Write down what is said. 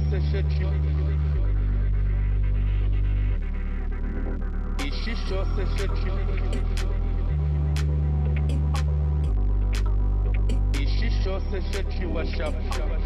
up the shit you Ищи, что ты шепчешь Ищи, что ты шепчешь